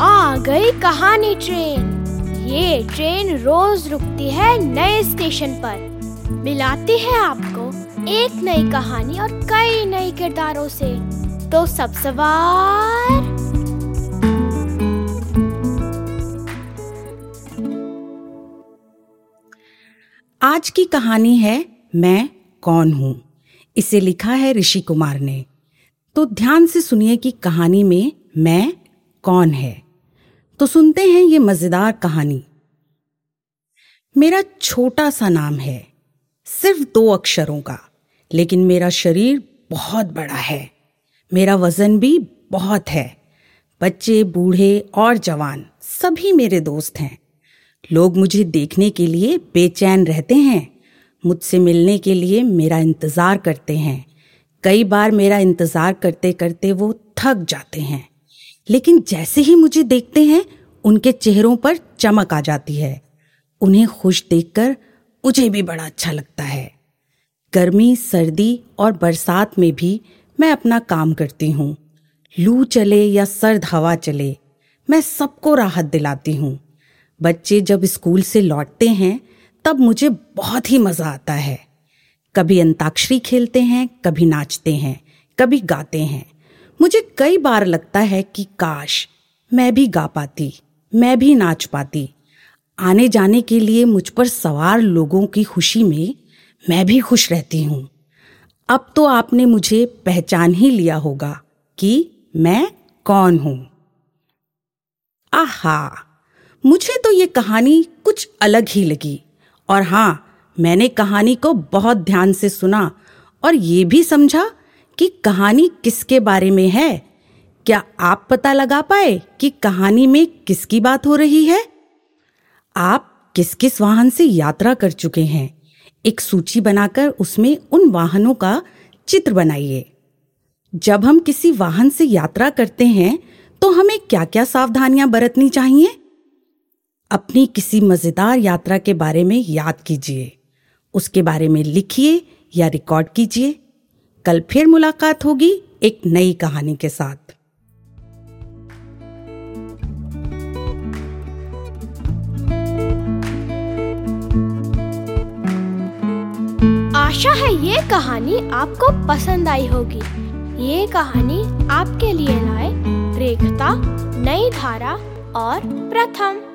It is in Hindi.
पुरानी ट्रेन। ये ट्रेन रोज रुकती है नए स्टेशन पर। मिलाती है आपको एक नई कहानी और कई नए किरदारों से। तो सब सवार। आज की कहानी है, मैं कौन हूँ? इसे लिखा है ऋषि कुमार ने। तो ध्यान से सुनिए कि कहानी में मैं कौन है। तो सुनते हैं ये मज़ेदार कहानी। मेरा छोटा सा नाम है, सिर्फ़ दो अक्षरों का, लेकिन मेरा शरीर बहुत बड़ा है। मेरा वज़न भी बहुत है। बच्चे, बूढ़े और जवान सभी मेरे दोस्त हैं। लोग मुझे देखने के लिए बेचैन रहते हैं। मुझसे मिलने के लिए मेरा इंतज़ार करते हैं। कई बार मेरा इंतज़ार करते करते वो थक जाते हैं। लेकिन जैसे ही मुझे देखते हैं, उनके चेहरों पर चमक आ जाती है। उन्हें खुश देखकर मुझे भी बड़ा अच्छा लगता है। गर्मी, सर्दी और बरसात में भी मैं अपना काम करती हूँ। लू चले या सर्द हवा चले, मैं सबको राहत दिलाती हूँ। बच्चे जब स्कूल से लौटते हैं, तब मुझे बहुत ही मज़ा आता है। कभी अंताक्षरी खेलते हैं, कभी नाचते हैं, कभी गाते हैं। मुझे कई बार लगता है कि काश मैं भी गा पाती, मैं भी नाच पाती। आने जाने के लिए मुझ पर सवार लोगों की खुशी में मैं भी खुश रहती हूँ। अब तो आपने मुझे पहचान ही लिया होगा कि मैं कौन हूँ। आहा, मुझे तो ये कहानी कुछ अलग ही लगी। और हाँ मैंने कहानी को बहुत ध्यान से सुना और ये भी समझा कि कहानी किसके बारे में है? क्या आप पता लगा पाए कि कहानी में किसकी बात हो रही है? आप किस किस वाहन से यात्रा कर चुके हैं? एक सूची बनाकर उसमें उन वाहनों का चित्र बनाइए। जब हम किसी वाहन से यात्रा करते हैं तो हमें क्या क्या सावधानियाँ बरतनी चाहिए? अपनी किसी मज़ेदार यात्रा के बारे में याद कीजिए। उसके बारे में लिखिए या रिकॉर्ड कीजिए। कल फिर मुलाकात होगी एक नई कहानी के साथ। आशा है ये कहानी आपको पसंद आई होगी। ये कहानी आपके लिए लाए रेखता, नई धारा और प्रथम।